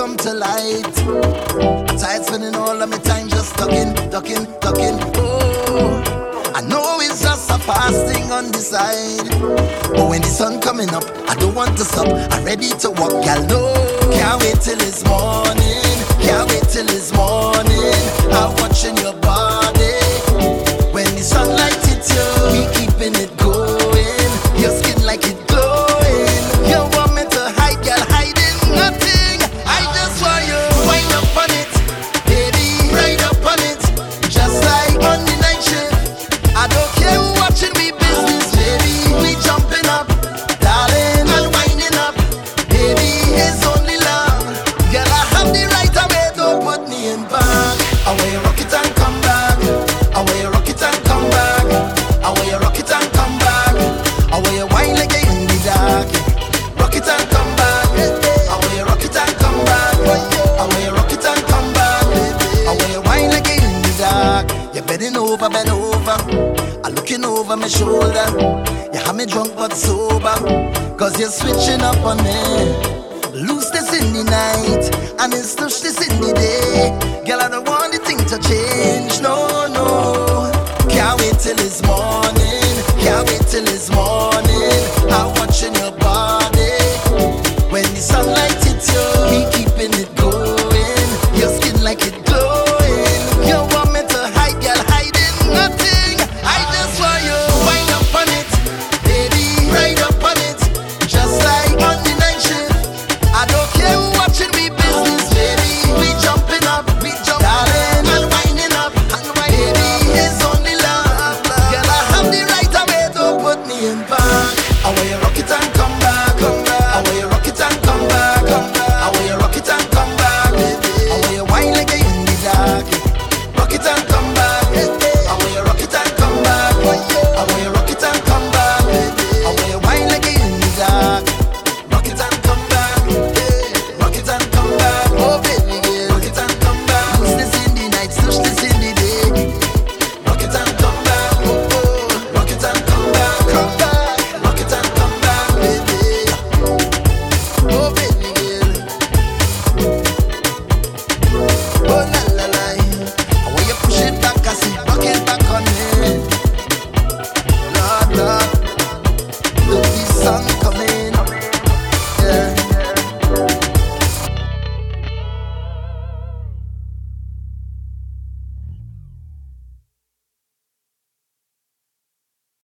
come to light. Tired spending all of my time just ducking, ducking, ducking. Oh, I know it's just a fast thing on the side. But when the sun coming up, I don't want to stop. I'm ready to walk, gal. know. can't wait till it's morning. Can't wait till it's morning. You're bending over, bend over. I'm looking over my shoulder. You have me drunk but sober. Cause you're switching up on me. Looseness in the night, and it's this in the day. Girl, I don't want the thing to change. No, no. Can't wait till it's morning. Can't wait till it's morning. I'm watching your body when the sunlight hits you.